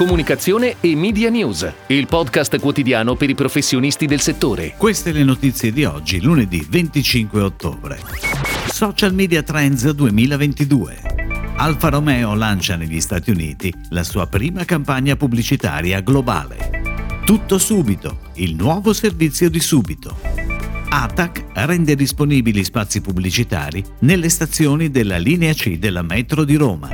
Comunicazione e Media News, il podcast quotidiano per i professionisti del settore. Queste le notizie di oggi, lunedì 25 ottobre. Social Media Trends 2022. Alfa Romeo lancia negli Stati Uniti la sua prima campagna pubblicitaria globale. Tutto subito, il nuovo servizio di subito. ATAC rende disponibili spazi pubblicitari nelle stazioni della linea C della metro di Roma.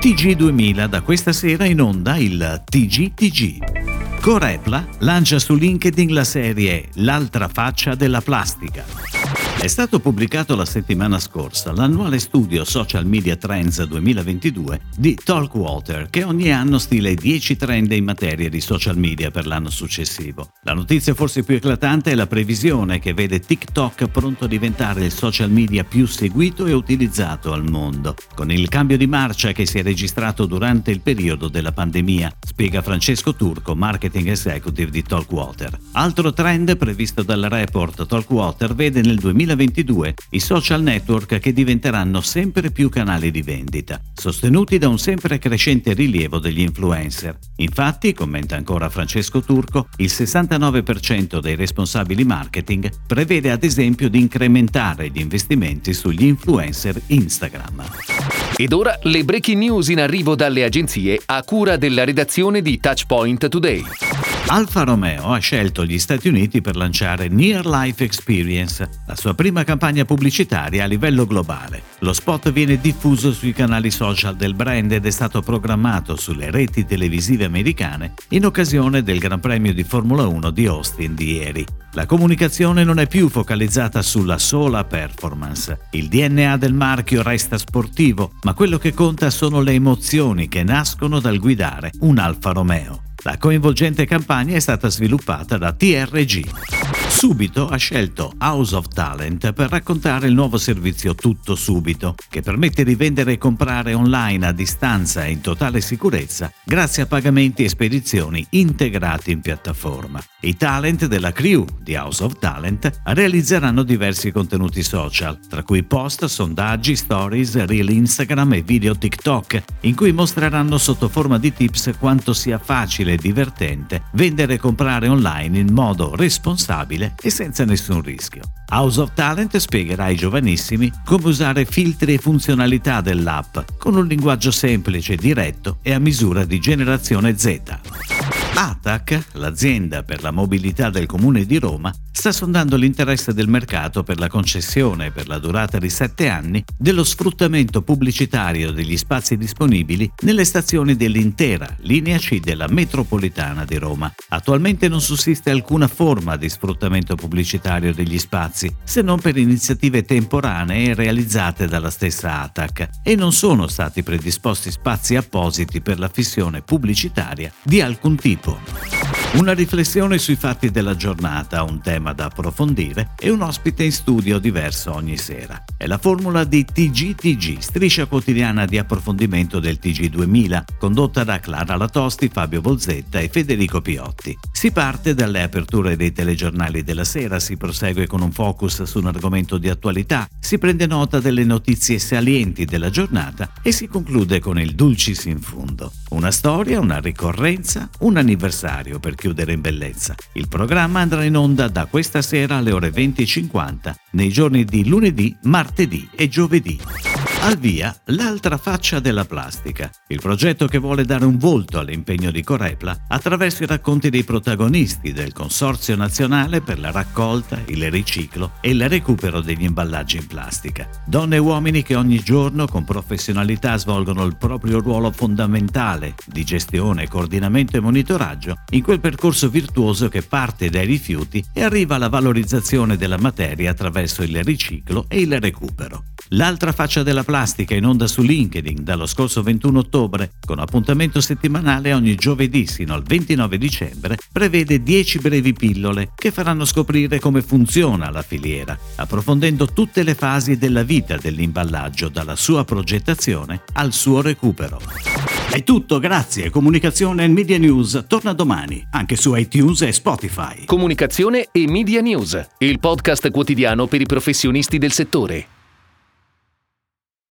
TG2000 da questa sera in onda il TGTG. Corepla lancia su LinkedIn la serie L'altra faccia della plastica. È stato pubblicato la settimana scorsa l'annuale studio Social Media Trends 2022 di Talkwater, che ogni anno stila i 10 trend in materia di social media per l'anno successivo. La notizia forse più eclatante è la previsione che vede TikTok pronto a diventare il social media più seguito e utilizzato al mondo, con il cambio di marcia che si è registrato durante il periodo della pandemia, spiega Francesco Turco, marketing executive di Talkwater. Altro trend previsto dal report Talkwater vede nel 2022 2022 i social network che diventeranno sempre più canali di vendita, sostenuti da un sempre crescente rilievo degli influencer. Infatti, commenta ancora Francesco Turco, il 69% dei responsabili marketing prevede ad esempio di incrementare gli investimenti sugli influencer Instagram. Ed ora le breaking news in arrivo dalle agenzie a cura della redazione di Touchpoint Today. Alfa Romeo ha scelto gli Stati Uniti per lanciare Near Life Experience, la sua prima campagna pubblicitaria a livello globale. Lo spot viene diffuso sui canali social del brand ed è stato programmato sulle reti televisive americane in occasione del Gran Premio di Formula 1 di Austin di ieri. La comunicazione non è più focalizzata sulla sola performance. Il DNA del marchio resta sportivo, ma quello che conta sono le emozioni che nascono dal guidare un Alfa Romeo. La coinvolgente campagna è stata sviluppata da TRG subito ha scelto House of Talent per raccontare il nuovo servizio Tutto Subito, che permette di vendere e comprare online a distanza e in totale sicurezza grazie a pagamenti e spedizioni integrati in piattaforma. I talent della crew di House of Talent realizzeranno diversi contenuti social, tra cui post, sondaggi, stories, reel Instagram e video TikTok, in cui mostreranno sotto forma di tips quanto sia facile e divertente vendere e comprare online in modo responsabile e senza nessun rischio. House of Talent spiegherà ai giovanissimi come usare filtri e funzionalità dell'app con un linguaggio semplice, diretto e a misura di generazione Z. ATAC, l'azienda per la mobilità del Comune di Roma, sta sondando l'interesse del mercato per la concessione per la durata di sette anni dello sfruttamento pubblicitario degli spazi disponibili nelle stazioni dell'intera linea C della metropolitana di Roma. Attualmente non sussiste alcuna forma di sfruttamento pubblicitario degli spazi, se non per iniziative temporanee realizzate dalla stessa ATAC, e non sono stati predisposti spazi appositi per la fissione pubblicitaria di alcun tipo. Una riflessione sui fatti della giornata, un tema da approfondire e un ospite in studio diverso ogni sera. È la formula di TGTG, striscia quotidiana di approfondimento del TG2000, condotta da Clara Latosti, Fabio Bolzetta e Federico Piotti. Si parte dalle aperture dei telegiornali della sera, si prosegue con un focus su un argomento di attualità, si prende nota delle notizie salienti della giornata e si conclude con il dulcis in fundo. Una storia, una ricorrenza, un anniversario per chiudere in bellezza. Il programma andrà in onda da questa sera alle ore 20.50 nei giorni di lunedì, martedì e giovedì. Al via l'altra faccia della plastica, il progetto che vuole dare un volto all'impegno di Corepla attraverso i racconti dei protagonisti del Consorzio Nazionale per la raccolta, il riciclo e il recupero degli imballaggi in plastica. Donne e uomini che ogni giorno con professionalità svolgono il proprio ruolo fondamentale di gestione, coordinamento e monitoraggio in quel percorso virtuoso che parte dai rifiuti e arriva alla valorizzazione della materia attraverso il riciclo e il recupero. L'altra faccia della plastica in onda su LinkedIn dallo scorso 21 ottobre, con appuntamento settimanale ogni giovedì sino al 29 dicembre, prevede 10 brevi pillole che faranno scoprire come funziona la filiera, approfondendo tutte le fasi della vita dell'imballaggio dalla sua progettazione al suo recupero. È tutto, grazie. Comunicazione e Media News torna domani, anche su iTunes e Spotify. Comunicazione e Media News, il podcast quotidiano per i professionisti del settore.